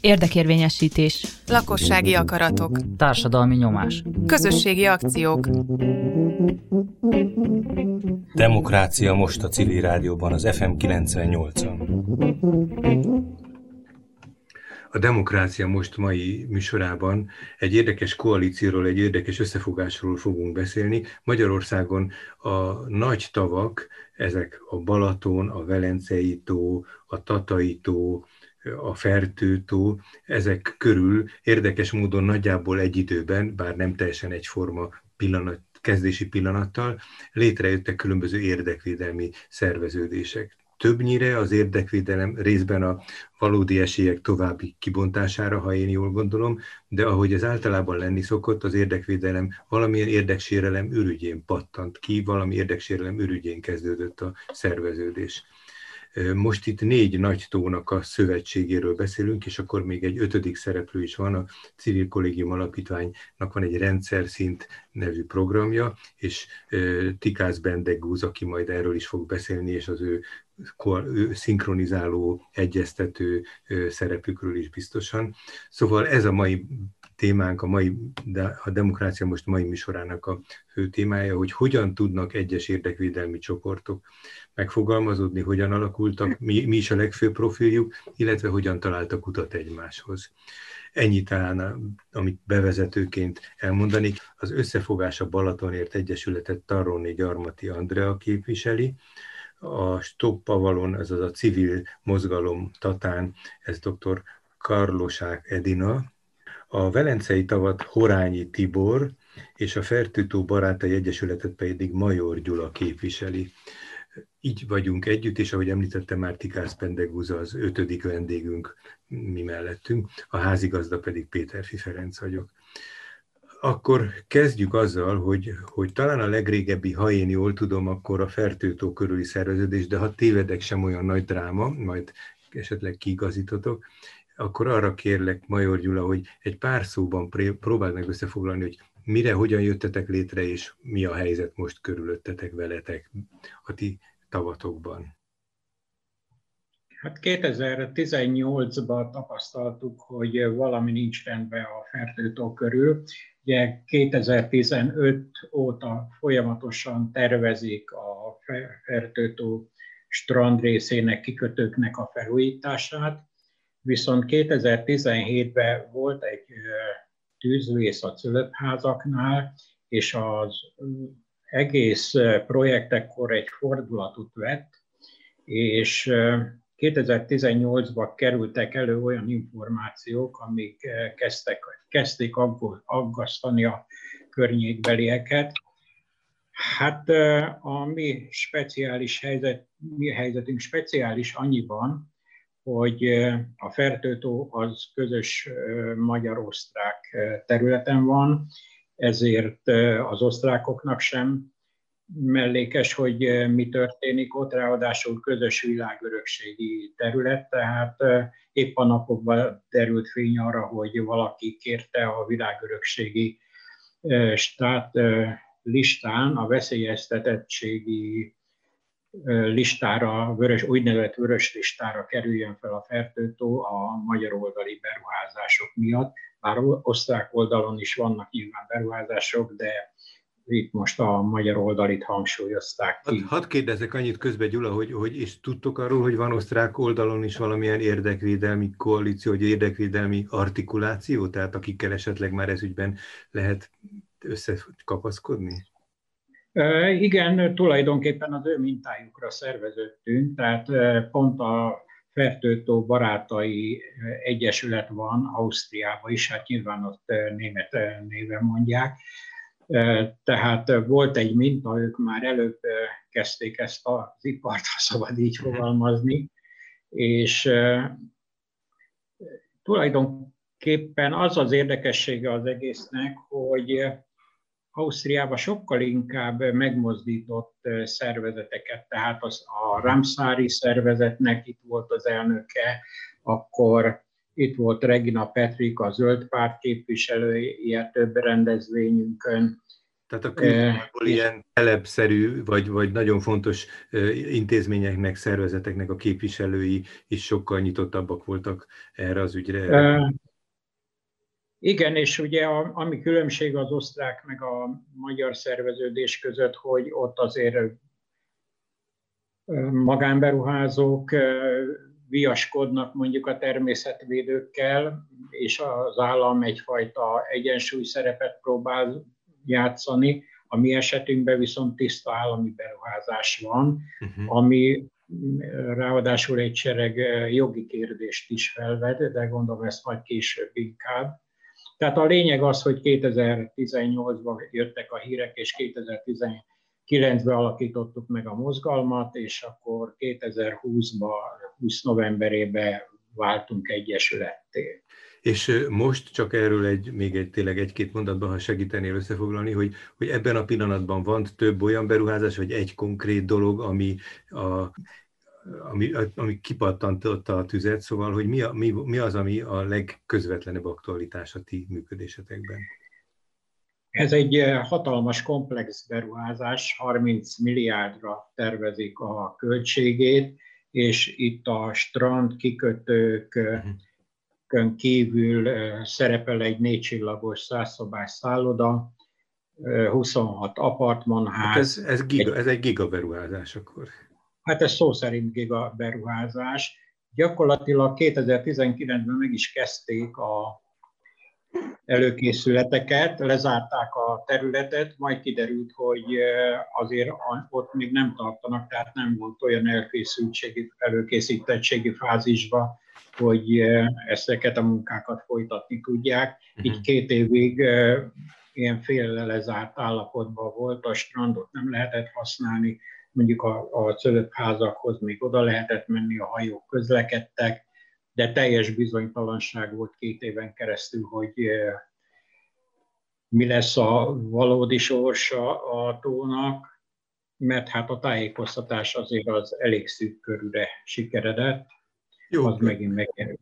Érdekérvényesítés. Lakossági akaratok. Társadalmi nyomás. Közösségi akciók. Demokrácia most a civil rádióban, az FM 98-on. A Demokrácia most mai műsorában egy érdekes koalícióról, egy érdekes összefogásról fogunk beszélni. Magyarországon a nagy tavak, ezek a Balaton, a Velencei tó, a Tatai tó, a Fertőtó, ezek körül érdekes módon nagyjából egy időben, bár nem teljesen egyforma pillanat, kezdési pillanattal, létrejöttek különböző érdekvédelmi szerveződések. Többnyire az érdekvédelem részben a valódi esélyek további kibontására, ha én jól gondolom, de ahogy ez általában lenni szokott, az érdekvédelem valamilyen érdeksérelem ürügyén pattant ki, valami érdeksérelem ürügyén kezdődött a szerveződés. Most itt négy nagy tónak a szövetségéről beszélünk, és akkor még egy ötödik szereplő is van, a Civil Kollégium Alapítványnak van egy rendszer szint nevű programja, és Tikász Bendegúz, aki majd erről is fog beszélni, és az ő szinkronizáló, egyeztető szerepükről is biztosan. Szóval ez a mai témánk, a, mai, a demokrácia most mai műsorának a fő témája, hogy hogyan tudnak egyes érdekvédelmi csoportok megfogalmazódni, hogyan alakultak, mi, mi is a legfőbb profiljuk, illetve hogyan találtak utat egymáshoz. Ennyi talán, amit bevezetőként elmondani. Az összefogás a Balatonért Egyesületet Tarroni Gyarmati Andrea képviseli, a Stop Pavalon, ez az a civil mozgalom Tatán, ez dr. Karlosák Edina, a Velencei tavat Horányi Tibor, és a Fertőtó Barátai Egyesületet pedig Major Gyula képviseli. Így vagyunk együtt, és ahogy említettem, már Tikász Pendegúza az ötödik vendégünk mi mellettünk, a házigazda pedig Péterfi Ferenc vagyok. Akkor kezdjük azzal, hogy, hogy talán a legrégebbi, ha én jól tudom, akkor a Fertőtó körüli szerveződés, de ha tévedek sem olyan nagy dráma, majd esetleg kiigazítotok, akkor arra kérlek, Major Gyula, hogy egy pár szóban próbáld meg összefoglalni, hogy mire, hogyan jöttetek létre, és mi a helyzet most körülöttetek veletek a ti tavatokban. Hát 2018-ban tapasztaltuk, hogy valami nincs rendben a fertőtó körül. Ugye 2015 óta folyamatosan tervezik a fertőtó strand részének, kikötőknek a felújítását, viszont 2017-ben volt egy tűzvész a cölöpházaknál, és az egész projektekkor egy fordulatot vett, és 2018-ban kerültek elő olyan információk, amik kezdtek, kezdték aggasztani a környékbelieket. Hát a mi speciális helyzet, mi helyzetünk speciális annyiban, hogy a fertőtó az közös magyar-osztrák területen van, ezért az osztrákoknak sem mellékes, hogy mi történik ott, ráadásul közös világörökségi terület, tehát épp a napokban derült fény arra, hogy valaki kérte a világörökségi stát listán a veszélyeztetettségi listára, vörös, úgynevezett vörös listára kerüljön fel a fertőtó a magyar oldali beruházások miatt. Bár osztrák oldalon is vannak nyilván beruházások, de itt most a magyar oldalit hangsúlyozták ki. Hadd had kérdezek annyit közben, Gyula, hogy, hogy és tudtok arról, hogy van osztrák oldalon is valamilyen érdekvédelmi koalíció, vagy érdekvédelmi artikuláció, tehát akikkel esetleg már ez ügyben lehet összekapaszkodni? Igen, tulajdonképpen az ő mintájukra szerveződtünk, tehát pont a Fertőtó Barátai Egyesület van Ausztriában is, hát nyilván ott német néven mondják. Tehát volt egy minta, ők már előbb kezdték ezt az ipart, ha szabad így mhm. fogalmazni, és tulajdonképpen az az érdekessége az egésznek, hogy Ausztriában sokkal inkább megmozdított szervezeteket, tehát az, a Ramszári szervezetnek itt volt az elnöke, akkor itt volt Regina Petrik, a Zöld Párt képviselője több rendezvényünkön. Tehát a külföldből ilyen telepszerű, vagy, vagy nagyon fontos intézményeknek, szervezeteknek a képviselői is sokkal nyitottabbak voltak erre az ügyre. Igen, és ugye a, ami különbség az osztrák meg a magyar szerveződés között, hogy ott azért magánberuházók viaskodnak mondjuk a természetvédőkkel, és az állam egyfajta egyensúly szerepet próbál játszani. A mi esetünkben viszont tiszta állami beruházás van, uh-huh. ami ráadásul egy sereg jogi kérdést is felvet, de gondolom ezt majd később inkább. Tehát a lényeg az, hogy 2018-ban jöttek a hírek, és 2019-ben alakítottuk meg a mozgalmat, és akkor 2020-ban, 20 novemberében váltunk egyesületté. És most csak erről egy, még egy, tényleg egy-két mondatban, ha segítenél összefoglalni, hogy, hogy ebben a pillanatban van több olyan beruházás, vagy egy konkrét dolog, ami a ami, ami kipattantotta a tüzet, szóval, hogy mi, a, mi, mi az, ami a legközvetlenebb aktualitás a ti működésetekben? Ez egy hatalmas komplex beruházás, 30 milliárdra tervezik a költségét, és itt a strand kikötők uh-huh. kívül szerepel egy négycsillagos százszobás szálloda, 26 apartmanház. Hát ez, ez, giga, ez egy gigaberuházás akkor. Hát ez szó szerint giga beruházás. Gyakorlatilag 2019-ben meg is kezdték a előkészületeket, lezárták a területet, majd kiderült, hogy azért ott még nem tartanak, tehát nem volt olyan elkészültségi, előkészítettségi fázisba, hogy ezeket a munkákat folytatni tudják. Így mhm. két évig ilyen fél lezárt állapotban volt, a strandot nem lehetett használni, mondjuk a, a szölöpházakhoz még oda lehetett menni, a hajók közlekedtek, de teljes bizonytalanság volt két éven keresztül, hogy eh, mi lesz a valódi sorsa a tónak, mert hát a tájékoztatás azért az elég szűk körülre sikeredett. Jó, az megint megjelent.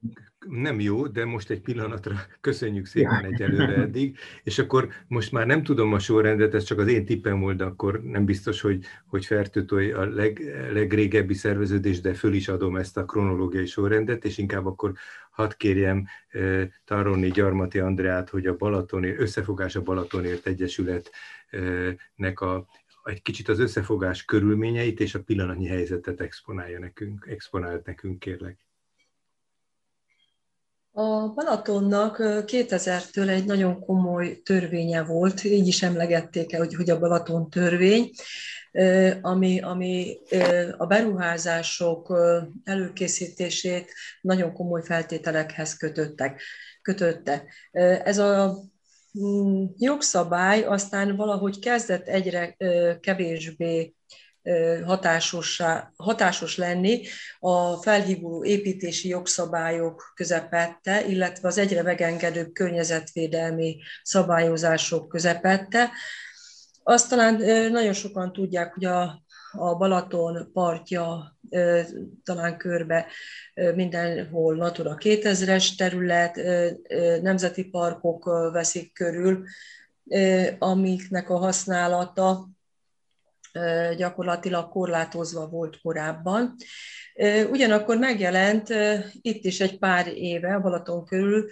Nem jó, de most egy pillanatra köszönjük szépen egyelőre eddig, és akkor most már nem tudom a sorrendet, ez csak az én tippem volt, de akkor nem biztos, hogy, hogy Fertőtoj a leg, legrégebbi szerveződés, de föl is adom ezt a kronológiai sorrendet, és inkább akkor hadd kérjem eh, Taroni Gyarmati Andreát, hogy a Balatonért, összefogás a Balatonért Egyesületnek a egy kicsit az összefogás körülményeit és a pillanatnyi helyzetet exponálja nekünk, exponált nekünk, kérlek. A Balatonnak 2000-től egy nagyon komoly törvénye volt, így is emlegették el, hogy, hogy a Balaton törvény, ami, ami a beruházások előkészítését nagyon komoly feltételekhez kötöttek, kötötte. Ez a mm, jogszabály aztán valahogy kezdett egyre kevésbé hatásos lenni a felhívó építési jogszabályok közepette, illetve az egyre megengedőbb környezetvédelmi szabályozások közepette. Azt talán nagyon sokan tudják, hogy a, a Balaton partja talán körbe mindenhol Natura 2000-es terület, nemzeti parkok veszik körül, amiknek a használata gyakorlatilag korlátozva volt korábban. Ugyanakkor megjelent itt is egy pár éve, Balaton körül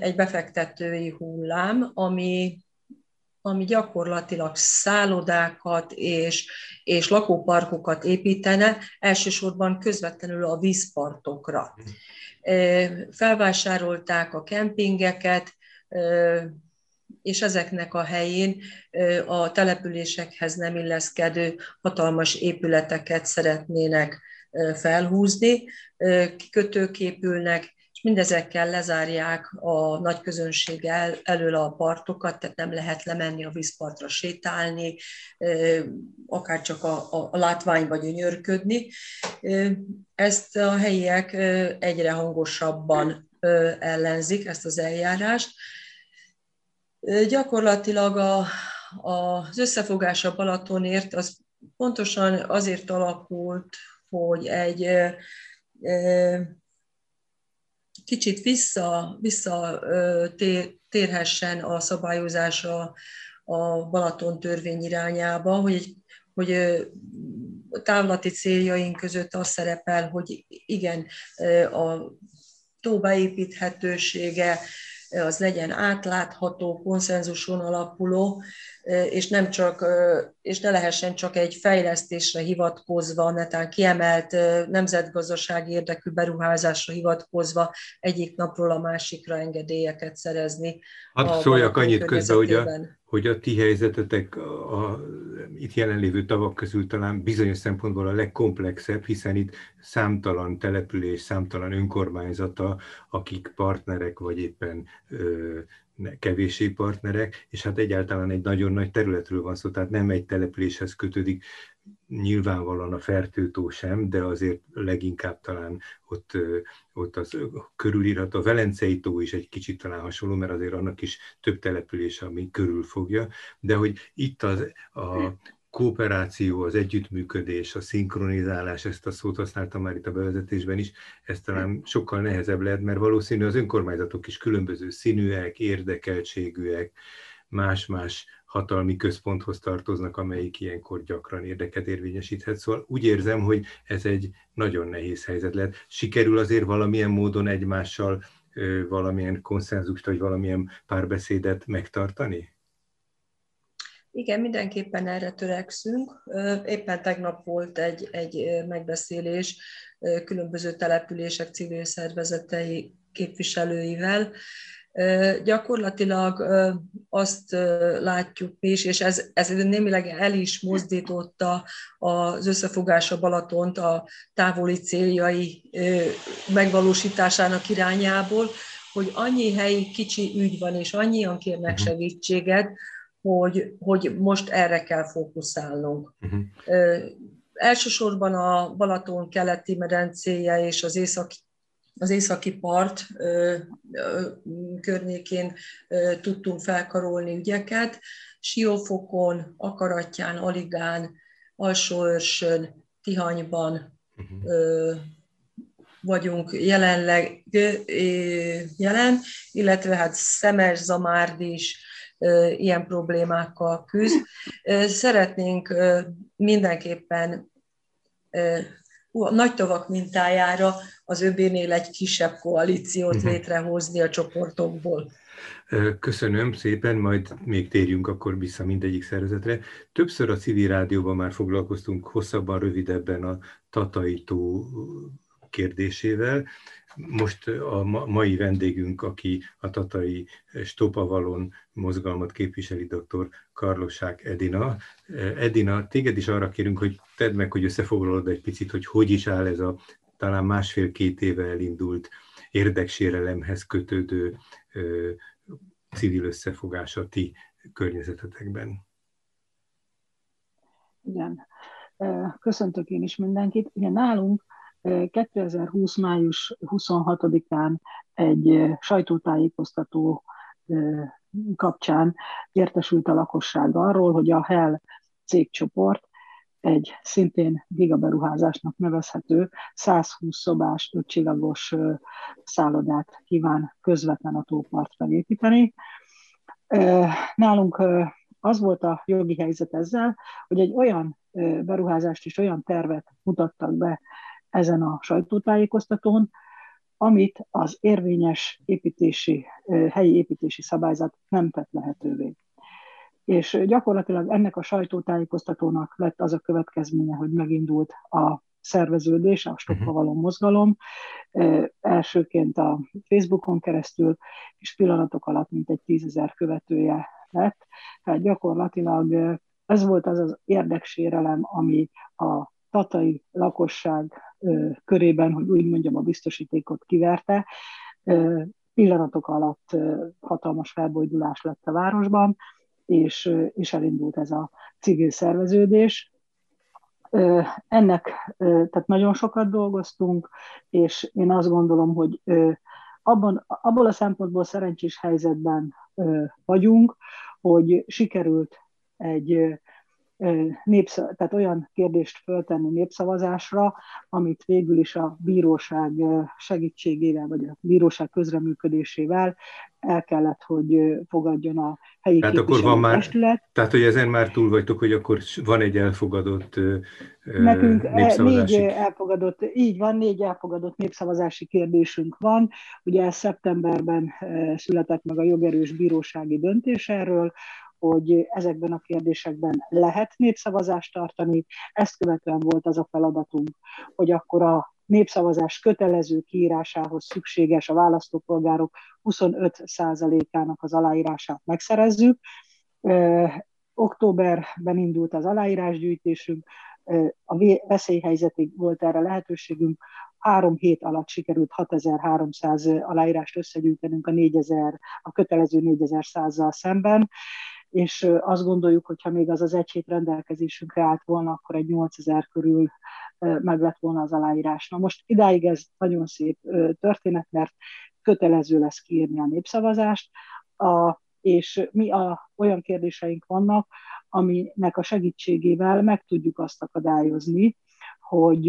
egy befektetői hullám, ami, ami gyakorlatilag szállodákat és, és lakóparkokat építene, elsősorban közvetlenül a vízpartokra. Felvásárolták a kempingeket, és ezeknek a helyén a településekhez nem illeszkedő hatalmas épületeket szeretnének felhúzni, kikötők épülnek, és mindezekkel lezárják a nagy közönség el, elől a partokat, tehát nem lehet lemenni a vízpartra sétálni, akár csak a, a, látványba gyönyörködni. Ezt a helyiek egyre hangosabban ellenzik, ezt az eljárást, Gyakorlatilag a, a, az összefogás a Balatonért az pontosan azért alakult, hogy egy e, kicsit vissza, vissza tér, térhessen a szabályozása a, a Balaton törvény irányába, hogy, hogy távlati céljaink között az szerepel, hogy igen, a tó beépíthetősége, az legyen átlátható, konszenzuson alapuló, és, nem csak, és ne lehessen csak egy fejlesztésre hivatkozva, netán kiemelt nemzetgazdasági érdekű beruházásra hivatkozva egyik napról a másikra engedélyeket szerezni. Hadd szóljak annyit közben, hogy a, hogy a ti helyzetetek a, itt jelenlévő tavak közül talán bizonyos szempontból a legkomplexebb, hiszen itt számtalan település, számtalan önkormányzata, akik partnerek vagy éppen ö, kevéssé partnerek, és hát egyáltalán egy nagyon nagy területről van szó, tehát nem egy településhez kötődik, nyilvánvalóan a Fertőtó sem, de azért leginkább talán ott, ott az körülírható. A Velencei tó is egy kicsit talán hasonló, mert azért annak is több település, ami körülfogja, de hogy itt az, a kooperáció, az együttműködés, a szinkronizálás, ezt a szót használtam már itt a bevezetésben is, ez talán sokkal nehezebb lehet, mert valószínű az önkormányzatok is különböző színűek, érdekeltségűek, más-más hatalmi központhoz tartoznak, amelyik ilyenkor gyakran érdeket érvényesíthet. Szóval úgy érzem, hogy ez egy nagyon nehéz helyzet lehet. Sikerül azért valamilyen módon egymással valamilyen konszenzust, vagy valamilyen párbeszédet megtartani? Igen, mindenképpen erre törekszünk. Éppen tegnap volt egy, egy megbeszélés különböző települések civil szervezetei képviselőivel. Gyakorlatilag azt látjuk mi is, és ez, ez némileg el is mozdította az összefogás a Balatont a távoli céljai megvalósításának irányából, hogy annyi helyi kicsi ügy van, és annyian kérnek mhm. segítséget, hogy, hogy most erre kell fókuszálnunk. Uh-huh. Elsősorban a Balaton keleti medencéje és az északi az északi part környékén tudtunk felkarolni ügyeket. Siófokon, Akaratján, Aligán, Alsóörsön, Tihanyban uh-huh. vagyunk jelenleg jelen, illetve hát Szemes, Zamárd is, ilyen problémákkal küzd. Szeretnénk mindenképpen nagy tavak mintájára az öbénél egy kisebb koalíciót uh-huh. létrehozni a csoportokból. Köszönöm szépen, majd még térjünk akkor vissza mindegyik szervezetre. Többször a civil rádióban már foglalkoztunk hosszabban, rövidebben a Tataitó kérdésével. Most a mai vendégünk, aki a tatai Stopavalon mozgalmat képviseli, dr. Karlosák Edina. Edina, téged is arra kérünk, hogy tedd meg, hogy összefoglalod egy picit, hogy hogy is áll ez a talán másfél-két éve elindult érdeksérelemhez kötődő ö, civil összefogás a ti környezetetekben. Igen. Köszöntök én is mindenkit. Ugye nálunk 2020. május 26-án egy sajtótájékoztató kapcsán értesült a lakosság arról, hogy a HEL cégcsoport egy szintén gigaberuházásnak nevezhető 120 szobás, ötcsillagos szállodát kíván közvetlen a tópart felépíteni. Nálunk az volt a jogi helyzet ezzel, hogy egy olyan beruházást és olyan tervet mutattak be ezen a sajtótájékoztatón, amit az érvényes építési, helyi építési szabályzat nem tett lehetővé. És gyakorlatilag ennek a sajtótájékoztatónak lett az a következménye, hogy megindult a szerveződés, a stoppavaló mozgalom, elsőként a Facebookon keresztül, és pillanatok alatt mintegy tízezer követője lett. Tehát gyakorlatilag ez volt az az érdeksérelem, ami a tatai lakosság körében, hogy úgy mondjam, a biztosítékot kiverte. Pillanatok alatt hatalmas felbojdulás lett a városban, és, és elindult ez a civil szerveződés. Ennek, tehát nagyon sokat dolgoztunk, és én azt gondolom, hogy abban, abból a szempontból szerencsés helyzetben vagyunk, hogy sikerült egy népsz, tehát olyan kérdést föltenni népszavazásra, amit végül is a bíróság segítségével, vagy a bíróság közreműködésével el kellett, hogy fogadjon a helyi tehát akkor van már, testület. Tehát, hogy ezen már túl vagytok, hogy akkor van egy elfogadott Nekünk népszavazási... négy elfogadott, így van, négy elfogadott népszavazási kérdésünk van. Ugye szeptemberben született meg a jogerős bírósági döntés erről, hogy ezekben a kérdésekben lehet népszavazást tartani. Ezt követően volt az a feladatunk, hogy akkor a népszavazás kötelező kiírásához szükséges a választópolgárok 25%-ának az aláírását megszerezzük. Októberben indult az aláírásgyűjtésünk, a veszélyhelyzetig volt erre lehetőségünk, három hét alatt sikerült 6300 aláírást összegyűjtenünk a 4000, a kötelező 4100-zal szemben, és azt gondoljuk, hogy ha még az az egy hét rendelkezésünkre állt volna, akkor egy 8000 körül meg lett volna az aláírás. Na most idáig ez nagyon szép történet, mert kötelező lesz kiírni a népszavazást, a, és mi a, olyan kérdéseink vannak, aminek a segítségével meg tudjuk azt akadályozni, hogy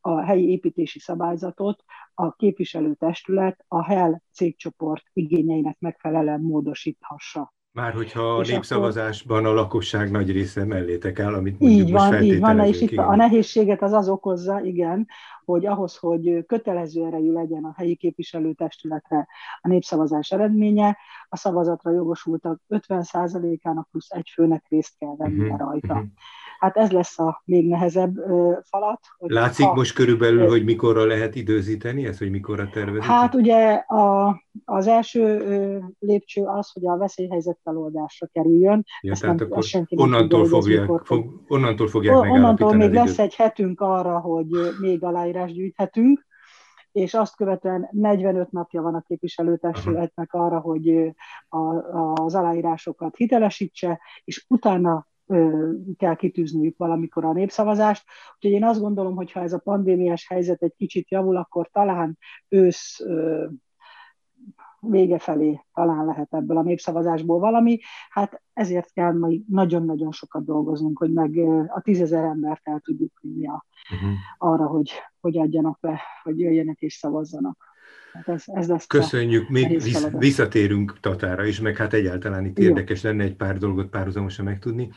a helyi építési szabályzatot a képviselőtestület a HEL cégcsoport igényeinek megfelelően módosíthassa. Már hogyha a népszavazásban akkor... a lakosság nagy része mellétek áll, amit mondjuk Így van, így van, és itt a nehézséget az az okozza, igen, hogy ahhoz, hogy kötelező erejű legyen a helyi képviselőtestületre a népszavazás eredménye, a szavazatra jogosultak 50%-ának plusz egy főnek részt kell vennie uh-huh, rajta. Uh-huh hát ez lesz a még nehezebb falat. Hogy Látszik ha, most körülbelül, hogy mikorra lehet időzíteni ezt, hogy mikorra tervezik? Hát ugye a, az első lépcső az, hogy a veszélyhelyzet feloldásra kerüljön. Ja, ezt tehát nem, akkor onnantól, tudja, fogják, fog, onnantól fogják o, Onnantól még lesz egy hetünk arra, hogy még aláírás gyűjthetünk, és azt követően 45 napja van a képviselőtestületnek arra, hogy a, az aláírásokat hitelesítse, és utána kell kitűzniük valamikor a népszavazást. Úgyhogy én azt gondolom, hogy ha ez a pandémiás helyzet egy kicsit javul, akkor talán ősz vége felé talán lehet ebből a népszavazásból valami. Hát ezért kell majd nagyon-nagyon sokat dolgoznunk, hogy meg a tízezer embert el tudjuk vinni a, uh-huh. arra, hogy, hogy adjanak be, hogy jöjjenek és szavazzanak. Hát ez, ez lesz Köszönjük, még visz, visszatérünk Tatára is, meg hát egyáltalán itt Jó. érdekes lenne egy pár dolgot párhuzamosan megtudni.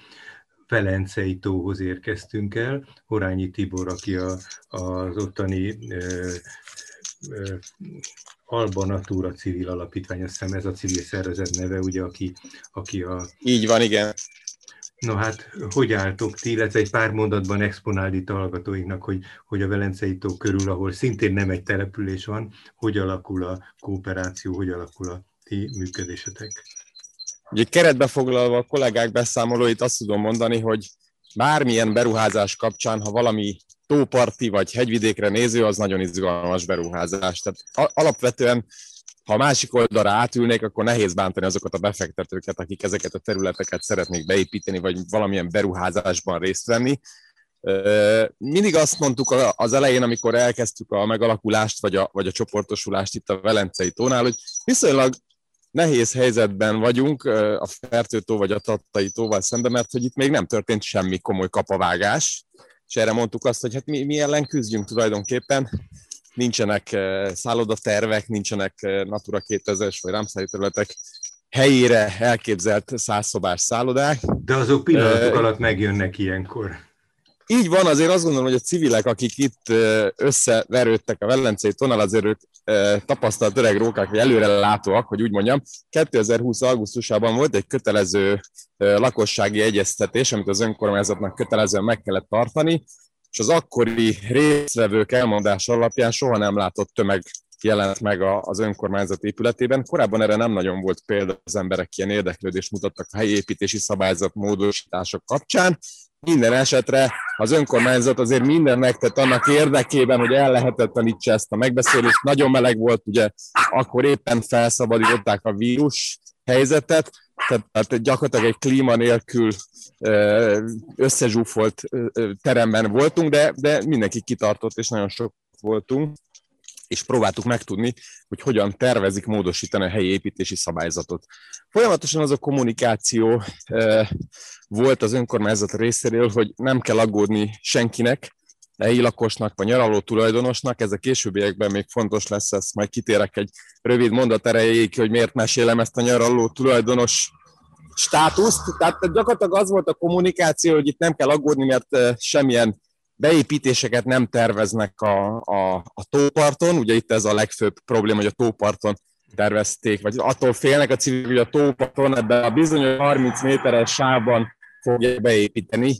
Velencei tóhoz érkeztünk el, Horányi Tibor, aki a, az ottani ö, ö, Alba Natura civil alapítvány, azt hiszem ez a civil szervezet neve, ugye, aki, aki a... Így van, igen. Na hát, hogy álltok ti, illetve egy pár mondatban exponálni itt a hallgatóinknak, hogy, hogy a Velencei tó körül, ahol szintén nem egy település van, hogy alakul a kooperáció, hogy alakul a ti működésetek? Ugye keretbe foglalva a kollégák beszámolóit azt tudom mondani, hogy bármilyen beruházás kapcsán, ha valami tóparti vagy hegyvidékre néző, az nagyon izgalmas beruházás. Tehát alapvetően ha a másik oldalra átülnék, akkor nehéz bántani azokat a befektetőket, akik ezeket a területeket szeretnék beépíteni, vagy valamilyen beruházásban részt venni. Mindig azt mondtuk az elején, amikor elkezdtük a megalakulást, vagy a, vagy a csoportosulást itt a Velencei tónál, hogy viszonylag nehéz helyzetben vagyunk a Fertőtó vagy a Tattai tóval szemben, mert hogy itt még nem történt semmi komoly kapavágás, és erre mondtuk azt, hogy hát mi, mi ellen küzdjünk tulajdonképpen, nincsenek szállodatervek, nincsenek Natura 2000-es vagy rámszári területek helyére elképzelt százszobás szállodák. De azok pillanatok uh, alatt megjönnek ilyenkor. Így van, azért azt gondolom, hogy a civilek, akik itt összeverődtek a Velencei tonal, azért ők tapasztalt öreg rókák, vagy előre látóak, hogy úgy mondjam. 2020. augusztusában volt egy kötelező lakossági egyeztetés, amit az önkormányzatnak kötelezően meg kellett tartani, és az akkori résztvevők elmondása alapján soha nem látott tömeg jelent meg az önkormányzat épületében. Korábban erre nem nagyon volt példa, az emberek ilyen érdeklődést mutattak a helyi építési szabályzat módosítások kapcsán. Minden esetre az önkormányzat azért minden megtett annak érdekében, hogy ellehetetlenítse ezt a megbeszélést. Nagyon meleg volt, ugye akkor éppen felszabadították a vírus helyzetet, tehát, tehát gyakorlatilag egy klíma nélkül összezsúfolt teremben voltunk, de, de mindenki kitartott, és nagyon sok voltunk. és próbáltuk megtudni, hogy hogyan tervezik módosítani a helyi építési szabályzatot. Folyamatosan az a kommunikáció volt az önkormányzat részéről, hogy nem kell aggódni senkinek, helyi lakosnak vagy nyaraló tulajdonosnak, ez a későbbiekben még fontos lesz, ezt majd kitérek egy rövid mondat erejéig, hogy miért mesélem ezt a nyaraló tulajdonos státuszt. Tehát gyakorlatilag az volt a kommunikáció, hogy itt nem kell aggódni, mert semmilyen beépítéseket nem terveznek a, a, a tóparton, ugye itt ez a legfőbb probléma, hogy a tóparton tervezték, vagy attól félnek a civilek, hogy a tóparton ebben a bizonyos 30 méteres sávban fogja beépíteni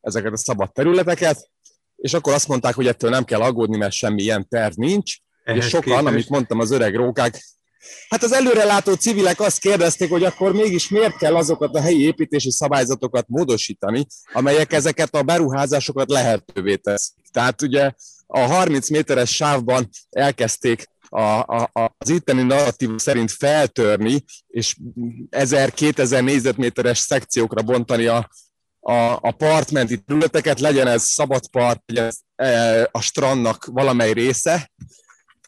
ezeket a szabad területeket, és akkor azt mondták, hogy ettől nem kell aggódni, mert semmi ilyen terv nincs, Ehhez és sokan, képest... amit mondtam, az öreg rókák, Hát az előrelátó civilek azt kérdezték, hogy akkor mégis miért kell azokat a helyi építési szabályzatokat módosítani, amelyek ezeket a beruházásokat lehetővé teszik. Tehát ugye a 30 méteres sávban elkezdték a, a, az itteni narratív szerint feltörni, és 1000-2000 négyzetméteres szekciókra bontani a, a, a partmenti területeket, legyen ez szabad part, legyen ez e, a strandnak valamely része,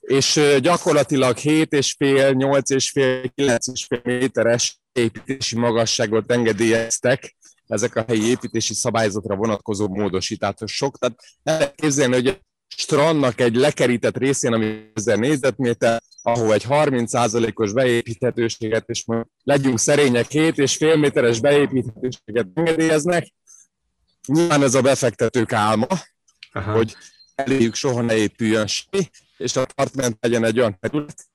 és gyakorlatilag 7,5, 8,5, 9,5 méteres építési magasságot engedélyeztek ezek a helyi építési szabályzatra vonatkozó módosítások. Tehát el lehet képzelni, hogy a strandnak egy lekerített részén, ami 1000 négyzetméter, ahol egy 30%-os beépíthetőséget, és legyünk szerények, 7,5 méteres beépíthetőséget engedélyeznek, nyilván ez a befektetők álma, Aha. hogy eléjük soha ne épüljön semmi, és a apartment legyen egy olyan terület,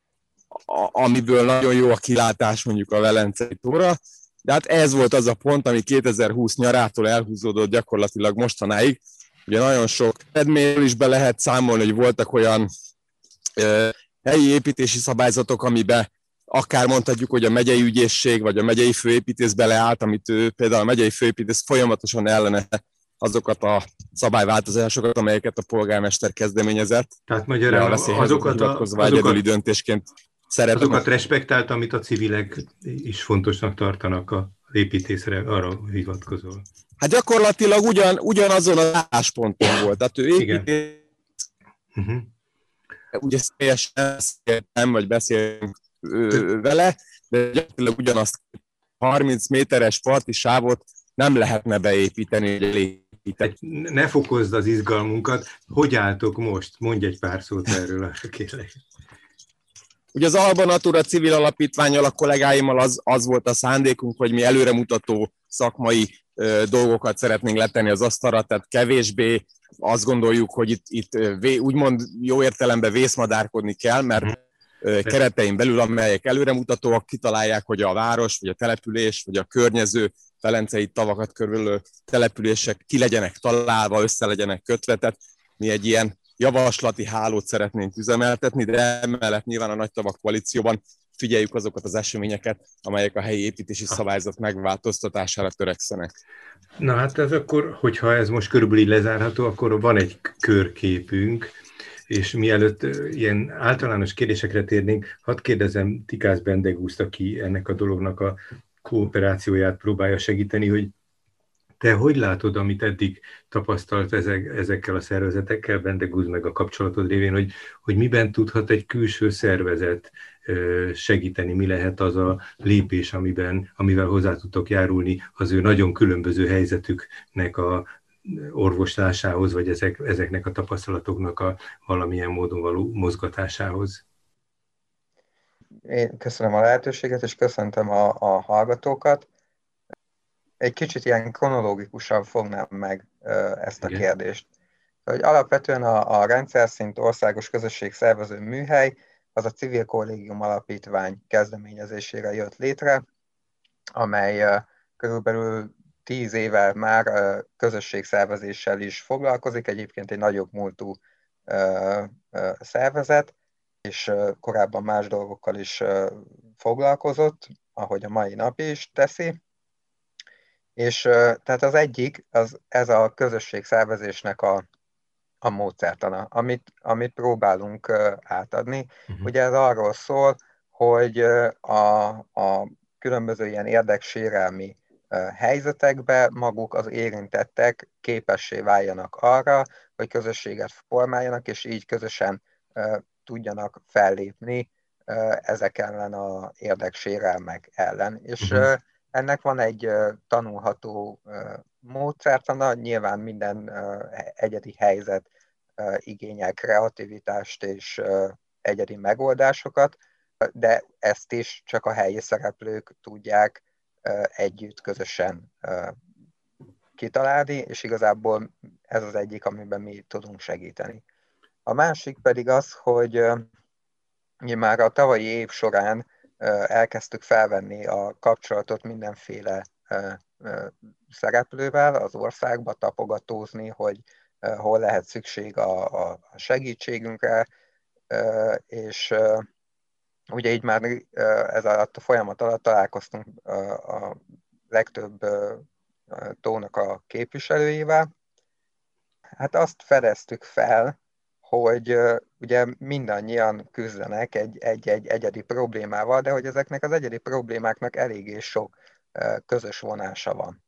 amiből nagyon jó a kilátás mondjuk a Velencei tóra, de hát ez volt az a pont, ami 2020 nyarától elhúzódott gyakorlatilag mostanáig. Ugye nagyon sok eredményről is be lehet számolni, hogy voltak olyan helyi építési szabályzatok, amiben akár mondhatjuk, hogy a megyei ügyészség vagy a megyei főépítész beleállt, amit ő, például a megyei főépítész folyamatosan ellene azokat a szabályváltozásokat, amelyeket a polgármester kezdeményezett. Tehát magyarán azokat, a, azokat, döntésként szeretünk. Azokat respektált, amit a civilek is fontosnak tartanak a építészre, arra hivatkozol. Hát gyakorlatilag ugyan, ugyanazon az állásponton volt. Tehát ő építész, uh-huh. Ugye teljesen nem, vagy beszélünk vele, de gyakorlatilag ugyanazt 30 méteres parti sávot nem lehetne beépíteni egy egy, ne fokozd az izgalmunkat. Hogy álltok most? Mondj egy pár szót erről, kérlek. Ugye az Alba Natura civil alapítványal, a kollégáimmal az, az volt a szándékunk, hogy mi előremutató szakmai ö, dolgokat szeretnénk letenni az asztalra, tehát kevésbé azt gondoljuk, hogy itt, itt úgymond jó értelemben vészmadárkodni kell, mert mhm. keretein belül, amelyek előremutatóak, kitalálják, hogy a város, vagy a település, vagy a környező velencei tavakat körülő települések ki legyenek találva, össze legyenek kötve, tehát mi egy ilyen javaslati hálót szeretnénk üzemeltetni, de emellett nyilván a nagy tavak koalícióban figyeljük azokat az eseményeket, amelyek a helyi építési szabályzat megváltoztatására törekszenek. Na hát ez akkor, hogyha ez most körülbelül így lezárható, akkor van egy körképünk, és mielőtt ilyen általános kérdésekre térnénk, hadd kérdezem Tikász Bendegúzt, aki ennek a dolognak a kooperációját próbálja segíteni, hogy te hogy látod, amit eddig tapasztalt ezek, ezekkel a szervezetekkel, Bendegúz meg a kapcsolatod révén, hogy, hogy miben tudhat egy külső szervezet segíteni, mi lehet az a lépés, amiben, amivel hozzá tudtok járulni az ő nagyon különböző helyzetüknek a orvoslásához, vagy ezek, ezeknek a tapasztalatoknak a valamilyen módon való mozgatásához? Én köszönöm a lehetőséget, és köszöntöm a, a hallgatókat. Egy kicsit ilyen kronológikusan fognám meg ezt a Igen. kérdést. Hogy alapvetően a, a rendszer szint országos közösség szervező műhely az a Civil Kollégium Alapítvány kezdeményezésére jött létre, amely körülbelül tíz éve már közösségszervezéssel is foglalkozik, egyébként egy nagyobb múltú szervezet, és korábban más dolgokkal is foglalkozott, ahogy a mai nap is teszi. És tehát az egyik, az ez a közösség szervezésnek a, a módszertana, amit, amit próbálunk átadni. Uh-huh. Ugye ez arról szól, hogy a, a különböző ilyen érdeksérelmi helyzetekbe maguk az érintettek képessé váljanak arra, hogy közösséget formáljanak, és így közösen tudjanak fellépni ezek ellen a érdeksérelmek ellen. És uh-huh. ennek van egy tanulható módszertana, nyilván minden egyedi helyzet igényel kreativitást és egyedi megoldásokat, de ezt is csak a helyi szereplők tudják együtt, közösen kitalálni, és igazából ez az egyik, amiben mi tudunk segíteni. A másik pedig az, hogy ugye már a tavalyi év során elkezdtük felvenni a kapcsolatot mindenféle szereplővel az országba, tapogatózni, hogy hol lehet szükség a, a segítségünkre, és ugye így már ez alatt a folyamat alatt találkoztunk a legtöbb tónak a képviselőjével. Hát azt fedeztük fel, hogy ugye mindannyian küzdenek egy, egy, egy egyedi problémával, de hogy ezeknek az egyedi problémáknak eléggé sok közös vonása van.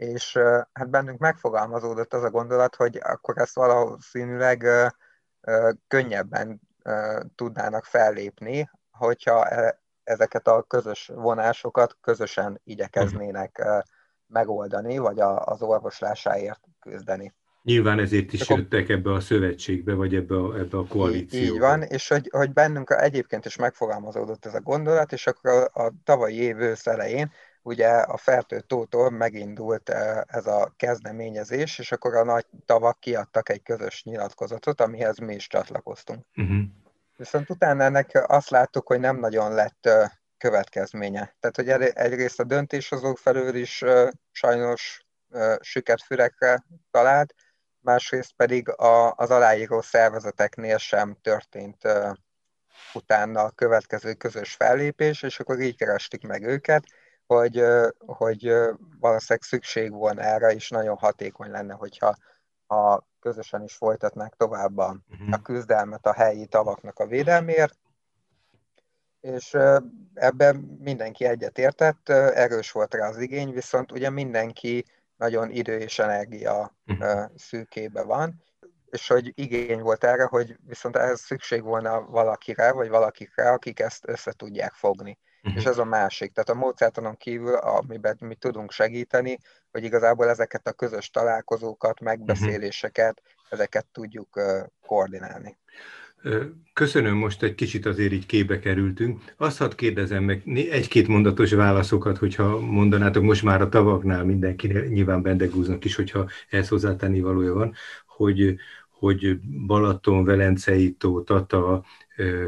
És hát bennünk megfogalmazódott az a gondolat, hogy akkor ezt valószínűleg könnyebben tudnának fellépni, hogyha e, ezeket a közös vonásokat közösen igyekeznének megoldani, vagy az orvoslásáért küzdeni. Nyilván ezért is jöttek ebbe a szövetségbe, vagy ebbe a, ebbe a koalícióba. Így van, és hogy, hogy bennünk egyébként is megfogalmazódott ez a gondolat, és akkor a, a tavalyi év ősz elején ugye a Fertő tótól megindult e, ez a kezdeményezés, és akkor a nagy tavak kiadtak egy közös nyilatkozatot, amihez mi is csatlakoztunk. Uh-huh. Viszont utána ennek azt láttuk, hogy nem nagyon lett következménye. Tehát, hogy egyrészt a döntéshozók felől is sajnos süket fürekre talált, másrészt pedig a, az aláíró szervezeteknél sem történt utána a következő közös fellépés, és akkor így kerestük meg őket, hogy, hogy valószínűleg szükség volna erre, és nagyon hatékony lenne, hogyha ha közösen is folytatnák tovább a, uh-huh. a küzdelmet a helyi tavaknak a védelmért, és ebben mindenki egyetértett, erős volt rá az igény, viszont ugye mindenki nagyon idő és energia uh-huh. szűkébe van, és hogy igény volt erre, hogy viszont ehhez szükség volna valakire, vagy valakikre, akik ezt össze tudják fogni. Uh-huh. És ez a másik. Tehát a módszertanon kívül, amiben mi tudunk segíteni, hogy igazából ezeket a közös találkozókat, megbeszéléseket, uh-huh. ezeket tudjuk koordinálni. Köszönöm, most egy kicsit azért így képbe kerültünk. Azt hadd kérdezem meg egy-két mondatos válaszokat, hogyha mondanátok, most már a tavaknál mindenki nyilván bendegúznak is, hogyha ehhez hozzátenni valója van, hogy, hogy Balaton, Velencei tó, Tata,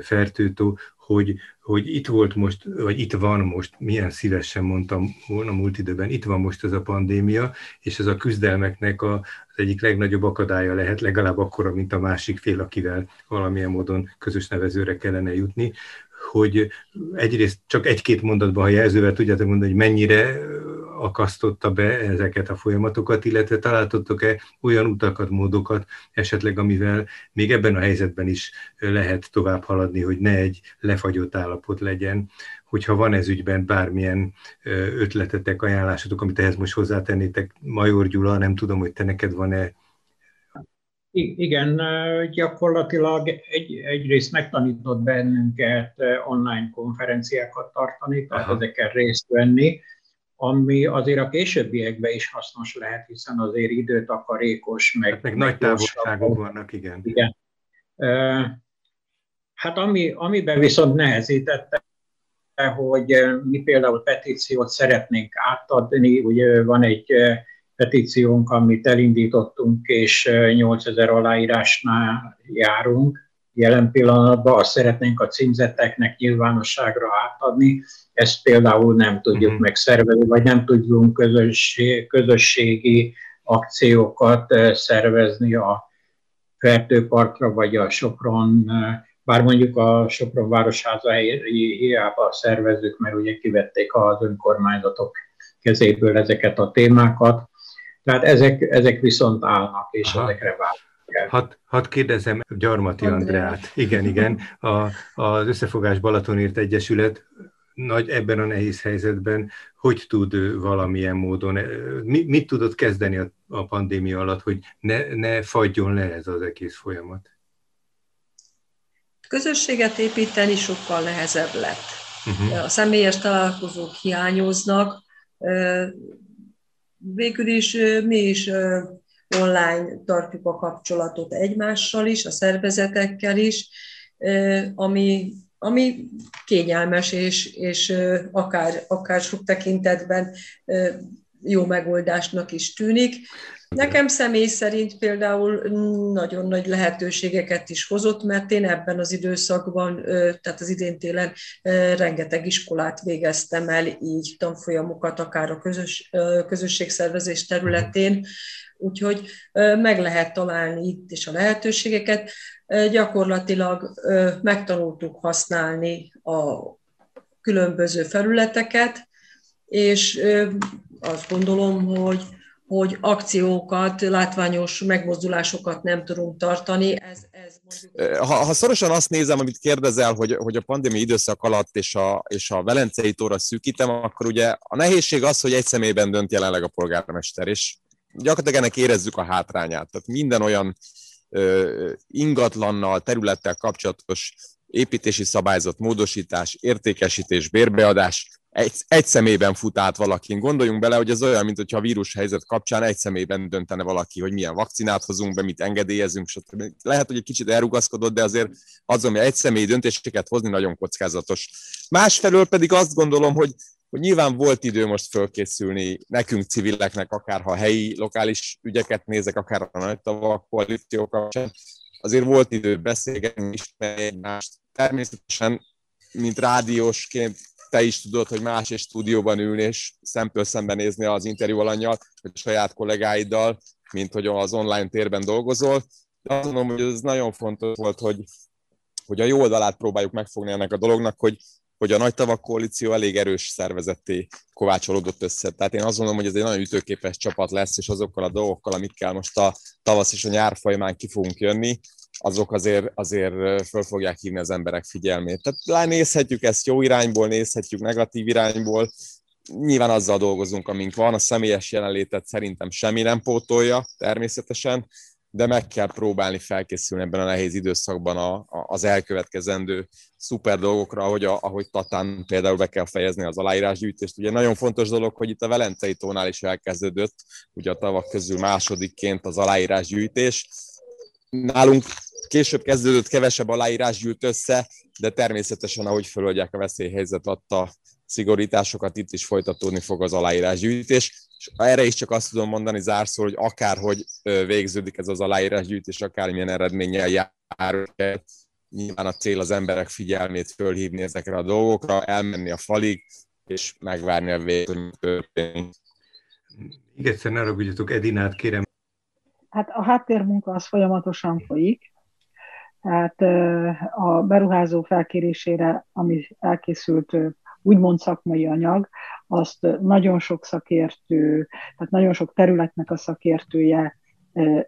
Fertőtó, hogy, hogy itt volt most, vagy itt van most, milyen szívesen mondtam volna múlt időben, itt van most ez a pandémia, és ez a küzdelmeknek a, az egyik legnagyobb akadálya lehet, legalább akkora, mint a másik fél, akivel valamilyen módon közös nevezőre kellene jutni, hogy egyrészt csak egy-két mondatban, ha jelzővel tudjátok mondani, hogy mennyire akasztotta be ezeket a folyamatokat, illetve találtottok-e olyan utakat, módokat esetleg, amivel még ebben a helyzetben is lehet tovább haladni, hogy ne egy lefagyott állapot legyen, hogyha van ez ügyben bármilyen ötletetek, ajánlásotok, amit ehhez most hozzátennétek, Major Gyula, nem tudom, hogy te neked van-e? Igen, gyakorlatilag egy, egyrészt megtanított bennünket online konferenciákat tartani, tehát Aha. ezeken részt venni, ami azért a későbbiekben is hasznos lehet, hiszen azért időtakarékos, meg, hát meg, meg nagy távolságok vannak, igen. igen. Hát ami, amiben viszont nehezítette, hogy mi például petíciót szeretnénk átadni, ugye van egy petíciónk, amit elindítottunk, és 8000 aláírásnál járunk jelen pillanatban, azt szeretnénk a címzetteknek nyilvánosságra átadni, ezt például nem tudjuk uh-huh. megszervezni, vagy nem tudjunk közösség, közösségi akciókat szervezni a Fertőparkra, vagy a Sopron, bár mondjuk a Sopron Városháza hiába szervezzük, mert ugye kivették az önkormányzatok kezéből ezeket a témákat, tehát ezek, ezek viszont állnak, és Aha. ezekre várnak. Hadd had kérdezem Gyarmati Andreát. Igen, igen. A, az Összefogás Balatonért Egyesület nagy ebben a nehéz helyzetben, hogy tud valamilyen módon, mi, mit tudott kezdeni a, a pandémia alatt, hogy ne, ne fagyjon le ez az egész folyamat? közösséget építeni sokkal nehezebb lett. Uh-huh. A személyes találkozók hiányoznak, végül is mi is online tartjuk a kapcsolatot egymással is, a szervezetekkel is, ami, ami kényelmes, és, és akár, akár sok tekintetben jó megoldásnak is tűnik. Nekem személy szerint például nagyon nagy lehetőségeket is hozott, mert én ebben az időszakban, tehát az idén télen rengeteg iskolát végeztem el, így tanfolyamokat, akár a közös, közösségszervezés területén, úgyhogy meg lehet találni itt is a lehetőségeket. Gyakorlatilag megtanultuk használni a különböző felületeket, és azt gondolom, hogy hogy akciókat, látványos megmozdulásokat nem tudunk tartani. Ez, ez mondjuk... ha, ha szorosan azt nézem, amit kérdezel, hogy, hogy a pandémia időszak alatt és a, és a Velencei tóra szűkítem, akkor ugye a nehézség az, hogy egy személyben dönt jelenleg a polgármester, és gyakorlatilag ennek érezzük a hátrányát. Tehát minden olyan ö, ingatlannal, területtel kapcsolatos építési szabályzat, módosítás, értékesítés, bérbeadás egy, egy szemében fut át valakin. Gondoljunk bele, hogy ez olyan, mint hogyha a vírus helyzet kapcsán egy szemében döntene valaki, hogy milyen vakcinát hozunk be, mit engedélyezünk, stb. Lehet, hogy egy kicsit elrugaszkodott, de azért az, ami egy személyi döntéseket hozni, nagyon kockázatos. Másfelől pedig azt gondolom, hogy hogy nyilván volt idő most fölkészülni nekünk civileknek, akár ha helyi, lokális ügyeket nézek, akár a nagy tavak koalíció kapcsán, azért volt idő beszélgetni, ismerni egymást. Természetesen, mint rádiósként te is tudod, hogy más egy stúdióban ülni és szempől szemben nézni az interjú alanyjal, vagy saját kollégáiddal, mint hogy az online térben dolgozol. De azt mondom, hogy ez nagyon fontos volt, hogy, hogy a jó oldalát próbáljuk megfogni ennek a dolognak, hogy, hogy a nagy tavak koalíció elég erős szervezetté kovácsolódott össze. Tehát én azt gondolom, hogy ez egy nagyon ütőképes csapat lesz, és azokkal a dolgokkal, amikkel most a tavasz és a nyár folyamán ki fogunk jönni, azok azért, azért föl fogják hívni az emberek figyelmét. Tehát nézhetjük ezt jó irányból, nézhetjük negatív irányból, nyilván azzal dolgozunk, amink van, a személyes jelenlétet szerintem semmi nem pótolja természetesen, de meg kell próbálni felkészülni ebben a nehéz időszakban a, a, az elkövetkezendő szuper dolgokra, ahogy, a, ahogy Tatán például be kell fejezni az aláírásgyűjtést. Ugye nagyon fontos dolog, hogy itt a Velencei tónál is elkezdődött, ugye a tavak közül másodikként az aláírásgyűjtés. Nálunk később kezdődött, kevesebb aláírás gyűlt össze, de természetesen, ahogy föloldják a veszélyhelyzet adta szigorításokat, itt is folytatódni fog az aláírásgyűjtés. És erre is csak azt tudom mondani zárszól, hogy akárhogy végződik ez az aláírásgyűjtés, akármilyen eredménnyel jár, nyilván a cél az emberek figyelmét fölhívni ezekre a dolgokra, elmenni a falig, és megvárni a végét, hogy történik. Igen, egyszer ne ragudjatok, Edinát kérem. Hát a háttérmunka az folyamatosan folyik, tehát a beruházó felkérésére, ami elkészült úgymond szakmai anyag, azt nagyon sok szakértő, tehát nagyon sok területnek a szakértője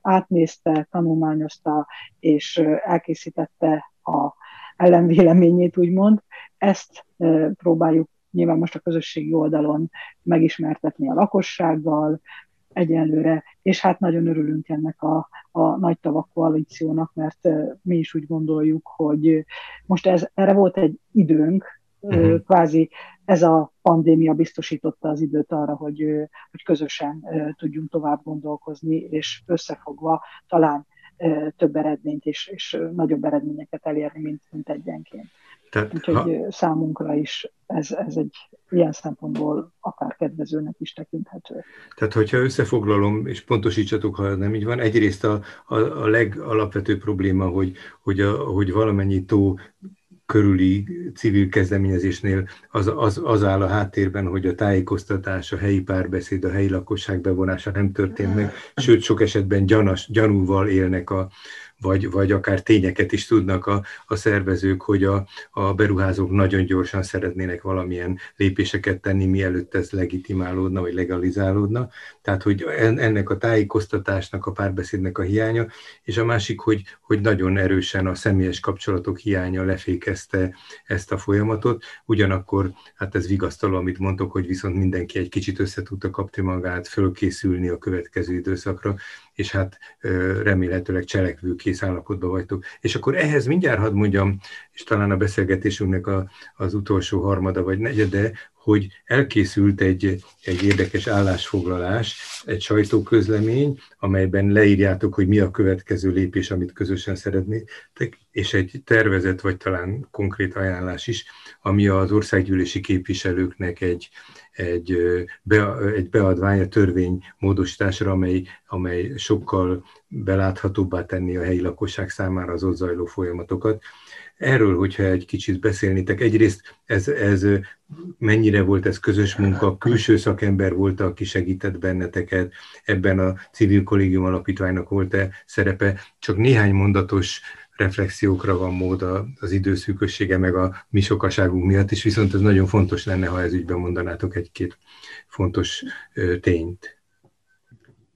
átnézte, tanulmányozta, és elkészítette a ellenvéleményét, úgymond. Ezt próbáljuk nyilván most a közösségi oldalon megismertetni a lakossággal, egyenlőre, és hát nagyon örülünk ennek a, a nagy tavak koalíciónak, mert mi is úgy gondoljuk, hogy most ez, erre volt egy időnk, uh-huh. kvázi ez a pandémia biztosította az időt arra, hogy, hogy közösen tudjunk tovább gondolkozni, és összefogva talán több eredményt és, és nagyobb eredményeket elérni, mint, mint egyenként. Tehát, Úgyhogy ha... számunkra is ez, ez egy ilyen szempontból akár kedvezőnek is tekinthető. Tehát, hogyha összefoglalom, és pontosítsatok, ha nem így van, egyrészt a, a, a legalapvetőbb probléma, hogy, hogy, a, hogy valamennyi tó körüli civil kezdeményezésnél az, az, az áll a háttérben, hogy a tájékoztatás, a helyi párbeszéd, a helyi lakosság bevonása nem történt meg, sőt sok esetben gyanas, gyanúval élnek a, vagy, vagy akár tényeket is tudnak a, a szervezők, hogy a, a beruházók nagyon gyorsan szeretnének valamilyen lépéseket tenni, mielőtt ez legitimálódna, vagy legalizálódna. Tehát, hogy ennek a tájékoztatásnak, a párbeszédnek a hiánya, és a másik, hogy, hogy nagyon erősen a személyes kapcsolatok hiánya lefékezte ezt a folyamatot. Ugyanakkor, hát ez vigasztaló, amit mondtok, hogy viszont mindenki egy kicsit össze tudta kapni magát, fölkészülni a következő időszakra, és hát remélhetőleg cselekvőkész állapotban vagytok. És akkor ehhez mindjárt hadd mondjam, és talán a beszélgetésünknek a, az utolsó harmada vagy negyede, hogy elkészült egy, egy érdekes állásfoglalás, egy sajtóközlemény, amelyben leírjátok, hogy mi a következő lépés, amit közösen szeretnétek, és egy tervezet, vagy talán konkrét ajánlás is, ami az országgyűlési képviselőknek egy, egy, be, egy beadvány a törvény módosításra, amely, amely sokkal beláthatóbbá tenni a helyi lakosság számára az ott zajló folyamatokat. Erről, hogyha egy kicsit beszélnétek, egyrészt ez, ez mennyire volt ez közös munka, külső szakember volt, aki segített benneteket, ebben a civil kollégium alapítványnak volt-e szerepe, csak néhány mondatos reflexiókra van mód az időszűkössége, meg a mi sokaságunk miatt is, viszont ez nagyon fontos lenne, ha ez ügyben mondanátok egy-két fontos tényt.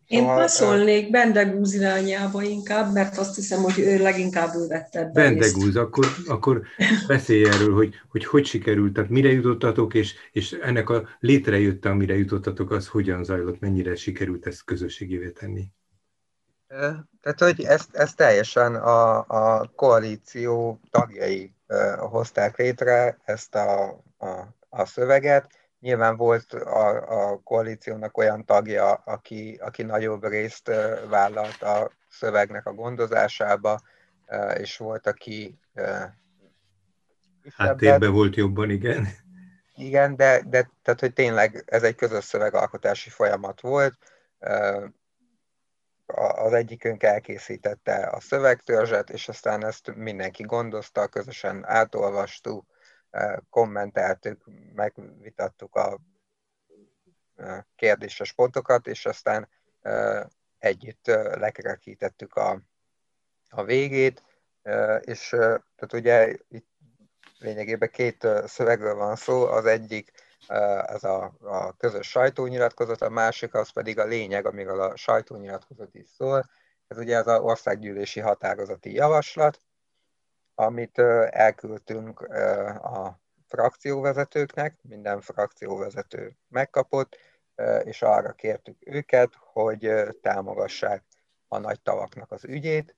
Én passzolnék Bendegúz irányába inkább, mert azt hiszem, hogy ő leginkább ő vette ebben Bendegúz, akkor, akkor beszélj erről, hogy, hogy hogy sikerült, tehát mire jutottatok, és, és ennek a létrejött, amire jutottatok, az hogyan zajlott, mennyire sikerült ezt közösségévé tenni? Tehát, hogy ezt, ezt teljesen a, a koalíció tagjai hozták létre, ezt a, a, a szöveget, Nyilván volt a, a koalíciónak olyan tagja, aki, aki nagyobb részt vállalt a szövegnek a gondozásába, és volt, aki Háttérben volt jobban, igen. Igen, de, de tehát, hogy tényleg ez egy közös szövegalkotási folyamat volt. Az egyikünk elkészítette a szövegtörzset, és aztán ezt mindenki gondozta, közösen átolvastuk, kommenteltük, megvitattuk a kérdéses pontokat, és aztán együtt lekerekítettük a, a végét, és tehát ugye itt lényegében két szövegről van szó, az egyik ez a, a közös sajtónyilatkozat, a másik az pedig a lényeg, amiről a sajtónyilatkozat is szól, ez ugye az a országgyűlési határozati javaslat, amit elküldtünk a frakcióvezetőknek, minden frakcióvezető megkapott, és arra kértük őket, hogy támogassák a nagy tavaknak az ügyét,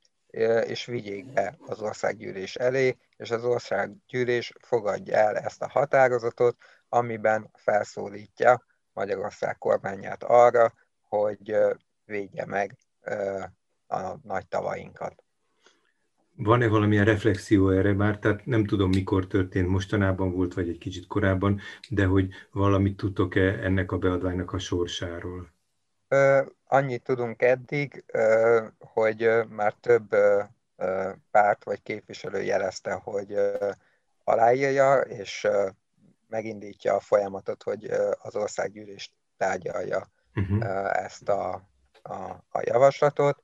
és vigyék be az országgyűlés elé, és az országgyűlés fogadja el ezt a határozatot, amiben felszólítja Magyarország kormányát arra, hogy védje meg a nagy tavainkat. Van-e valamilyen reflexió erre már? Tehát nem tudom, mikor történt, mostanában volt, vagy egy kicsit korábban, de hogy valamit tudtok-e ennek a beadványnak a sorsáról? Annyit tudunk eddig, hogy már több párt vagy képviselő jelezte, hogy aláírja, és megindítja a folyamatot, hogy az országgyűlés tárgyalja uh-huh. ezt a, a, a javaslatot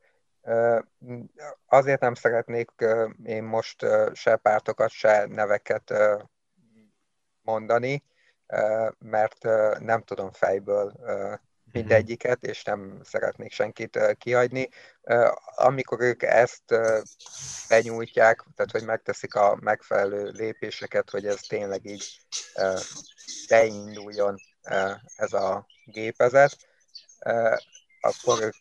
Azért nem szeretnék én most se pártokat, se neveket mondani, mert nem tudom fejből mindegyiket, és nem szeretnék senkit kihagyni. Amikor ők ezt benyújtják, tehát hogy megteszik a megfelelő lépéseket, hogy ez tényleg így beinduljon ez a gépezet, akkor ők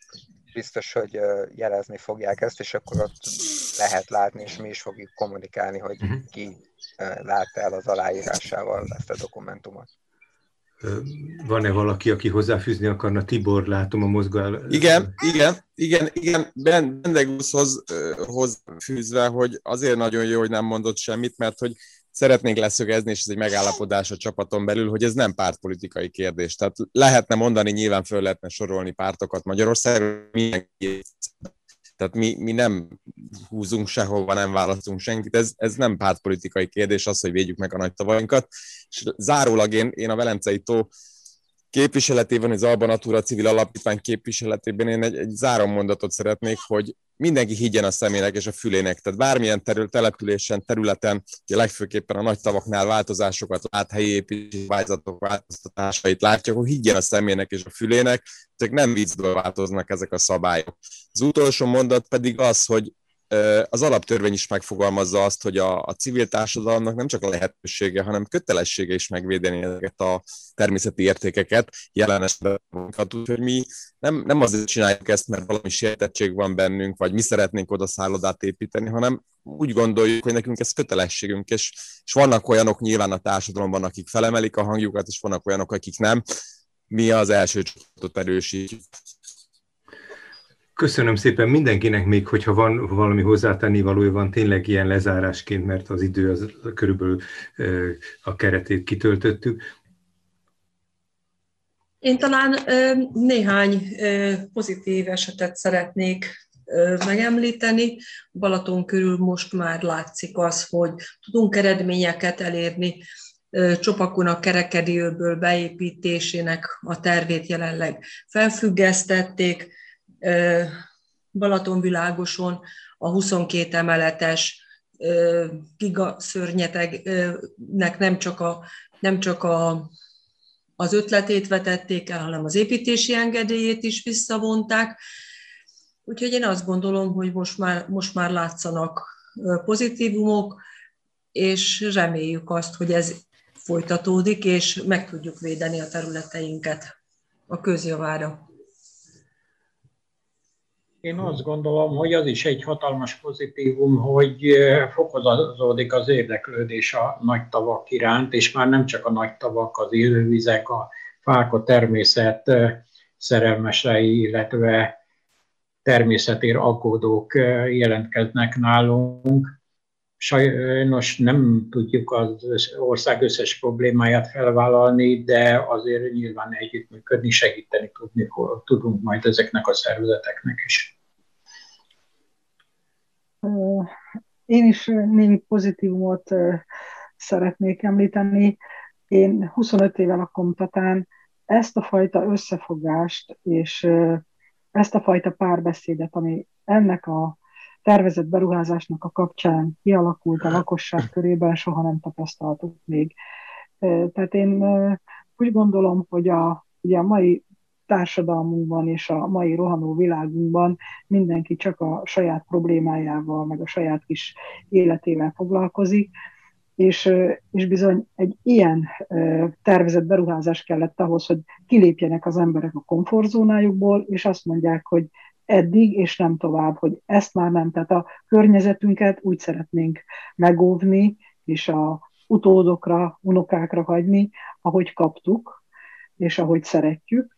biztos, hogy jelezni fogják ezt, és akkor ott lehet látni, és mi is fogjuk kommunikálni, hogy uh-huh. ki látta el az aláírásával ezt a dokumentumot. Van-e valaki, aki hozzáfűzni akarna? Tibor, látom a mozgó Igen, igen, igen, igen. Bendeguszhoz hozzáfűzve, hogy azért nagyon jó, hogy nem mondott semmit, mert hogy szeretnénk leszögezni, és ez egy megállapodás a csapaton belül, hogy ez nem pártpolitikai kérdés. Tehát lehetne mondani, nyilván föl lehetne sorolni pártokat Magyarországon, tehát mi, mi nem húzunk sehova, nem választunk senkit, ez, ez nem pártpolitikai kérdés az, hogy védjük meg a nagy tavainkat. És zárólag én, én a Velencei tó képviseletében, az Alba Natura civil alapítvány képviseletében én egy, egy záró mondatot szeretnék, hogy mindenki higgyen a szemének és a fülének. Tehát bármilyen terül, településen, területen, ugye legfőképpen a nagy tavaknál változásokat lát, helyi építési változatok változtatásait látja, hogy higgyen a szemének és a fülének, ezek nem viccből változnak ezek a szabályok. Az utolsó mondat pedig az, hogy az alaptörvény is megfogalmazza azt, hogy a, a civil társadalomnak nem csak a lehetősége, hanem kötelessége is megvédeni ezeket a természeti értékeket, jelen esetben, úgyhogy mi nem, nem azért csináljuk ezt, mert valami sértettség van bennünk, vagy mi szeretnénk oda szállodát építeni, hanem úgy gondoljuk, hogy nekünk ez kötelességünk, és, és vannak olyanok nyilván a társadalomban, akik felemelik a hangjukat, és vannak olyanok, akik nem. Mi az első csoportot erősítjük. Köszönöm szépen mindenkinek, még hogyha van valami hozzátenni valója van, tényleg ilyen lezárásként, mert az idő az körülbelül a keretét kitöltöttük. Én talán néhány pozitív esetet szeretnék megemlíteni. Balaton körül most már látszik az, hogy tudunk eredményeket elérni. Csopakon a kerekedőből beépítésének a tervét jelenleg felfüggesztették, Balatonvilágoson a 22 emeletes gigaszörnyetegnek nem csak, a, nem csak a, az ötletét vetették el, hanem az építési engedélyét is visszavonták. Úgyhogy én azt gondolom, hogy most már, most már látszanak pozitívumok, és reméljük azt, hogy ez folytatódik, és meg tudjuk védeni a területeinket a közjavára. Én azt gondolom, hogy az is egy hatalmas pozitívum, hogy fokozódik az érdeklődés a nagy tavak iránt, és már nem csak a nagy tavak, az élővizek, a fák, a természet szerelmesei, illetve természetér aggódók jelentkeznek nálunk. Sajnos nem tudjuk az ország összes problémáját felvállalni, de azért nyilván együttműködni, segíteni tudni, tudunk majd ezeknek a szervezeteknek is. Én is némi pozitívumot szeretnék említeni. Én 25 éve lakom Tatán, ezt a fajta összefogást és ezt a fajta párbeszédet, ami ennek a tervezett beruházásnak a kapcsán kialakult a lakosság körében, soha nem tapasztaltuk még. Tehát én úgy gondolom, hogy a, ugye a mai társadalmunkban és a mai rohanó világunkban mindenki csak a saját problémájával, meg a saját kis életével foglalkozik, és, és bizony egy ilyen tervezett beruházás kellett ahhoz, hogy kilépjenek az emberek a komfortzónájukból, és azt mondják, hogy eddig, és nem tovább, hogy ezt már nem. Tehát a környezetünket úgy szeretnénk megóvni, és a utódokra, unokákra hagyni, ahogy kaptuk, és ahogy szeretjük,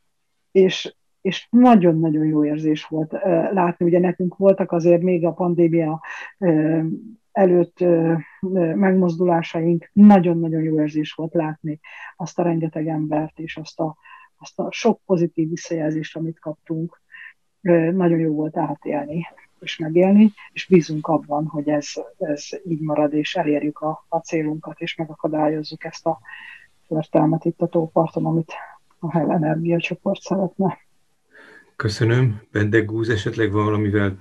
és, és nagyon-nagyon jó érzés volt látni. Ugye nekünk voltak azért még a pandémia előtt megmozdulásaink, nagyon-nagyon jó érzés volt látni azt a rengeteg embert, és azt a, azt a sok pozitív visszajelzést, amit kaptunk. Nagyon jó volt átélni és megélni, és bízunk abban, hogy ez, ez így marad, és elérjük a, a célunkat, és megakadályozzuk ezt a történelmet itt a tóparton, amit a Hell Energia csoport szeretne. Köszönöm. Bendegúz esetleg valamivel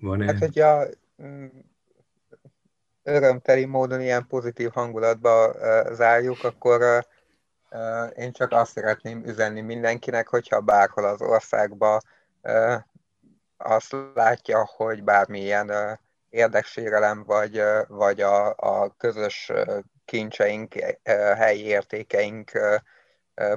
van-e? Hát, hogyha mm, örömteli módon ilyen pozitív hangulatba zárjuk, akkor én csak azt szeretném üzenni mindenkinek, hogyha bárhol az országba azt látja, hogy bármilyen érdeksérelem vagy, vagy a, a közös kincseink, helyi értékeink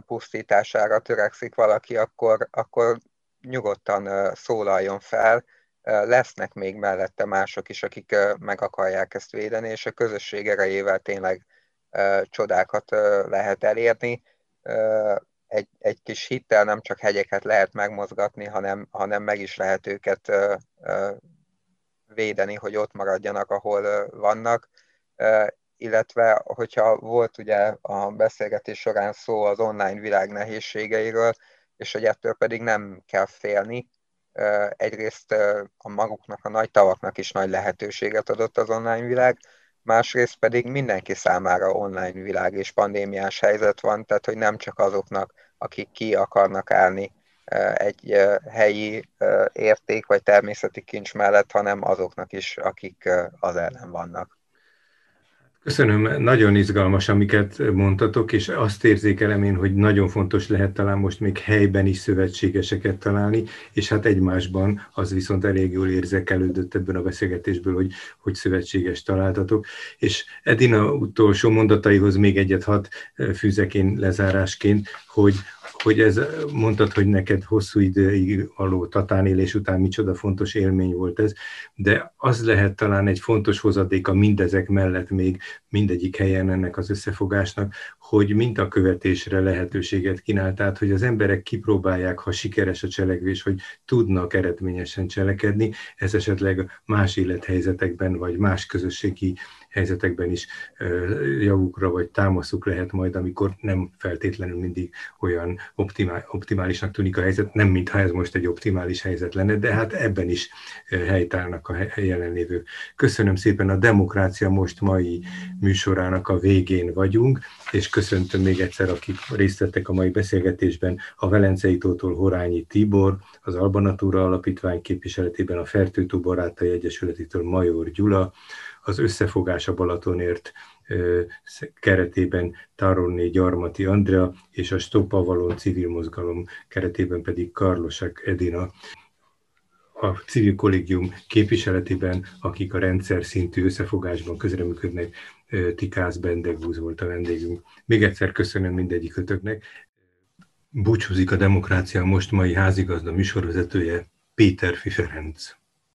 pusztítására törekszik valaki, akkor, akkor nyugodtan szólaljon fel. Lesznek még mellette mások is, akik meg akarják ezt védeni, és a közösség erejével tényleg csodákat lehet elérni. Egy, egy kis hittel nem csak hegyeket lehet megmozgatni, hanem, hanem meg is lehet őket védeni, hogy ott maradjanak, ahol vannak illetve hogyha volt ugye a beszélgetés során szó az online világ nehézségeiről, és hogy ettől pedig nem kell félni. Egyrészt a maguknak, a nagy tavaknak is nagy lehetőséget adott az online világ, másrészt pedig mindenki számára online világ és pandémiás helyzet van, tehát hogy nem csak azoknak, akik ki akarnak állni egy helyi érték vagy természeti kincs mellett, hanem azoknak is, akik az ellen vannak. Köszönöm, nagyon izgalmas, amiket mondtatok, és azt érzékelem én, hogy nagyon fontos lehet talán most még helyben is szövetségeseket találni, és hát egymásban az viszont elég jól érzékelődött ebben a beszélgetésből, hogy, hogy szövetséges találtatok. És Edina utolsó mondataihoz még egyet hat fűzek én lezárásként, hogy hogy ez, mondtad, hogy neked hosszú időig való tatánélés után micsoda fontos élmény volt ez, de az lehet talán egy fontos hozadéka mindezek mellett még mindegyik helyen ennek az összefogásnak, hogy mintakövetésre lehetőséget kínált, tehát hogy az emberek kipróbálják, ha sikeres a cselekvés, hogy tudnak eredményesen cselekedni, ez esetleg más élethelyzetekben, vagy más közösségi helyzetekben is javukra vagy támaszuk lehet majd, amikor nem feltétlenül mindig olyan optimál, optimálisnak tűnik a helyzet, nem mintha ez most egy optimális helyzet lenne, de hát ebben is helytállnak a jelenlévők. Köszönöm szépen a Demokrácia Most mai műsorának a végén vagyunk, és köszöntöm még egyszer, akik részt vettek a mai beszélgetésben, a Velencei Tótól Horányi Tibor, az Albanatúra Alapítvány képviseletében a Fertőtó Barátai Egyesületétől Major Gyula, az Összefogás a Balatonért keretében Taronni Gyarmati Andrea, és a Stop Avalon civil mozgalom keretében pedig Karlosak Edina a civil kollégium képviseletében, akik a rendszer szintű összefogásban közreműködnek, Tikász Bendegúz volt a vendégünk. Még egyszer köszönöm mindegyikötöknek. Búcsúzik a Demokrácia most mai házigazda műsorvezetője, Péter Fiferenc.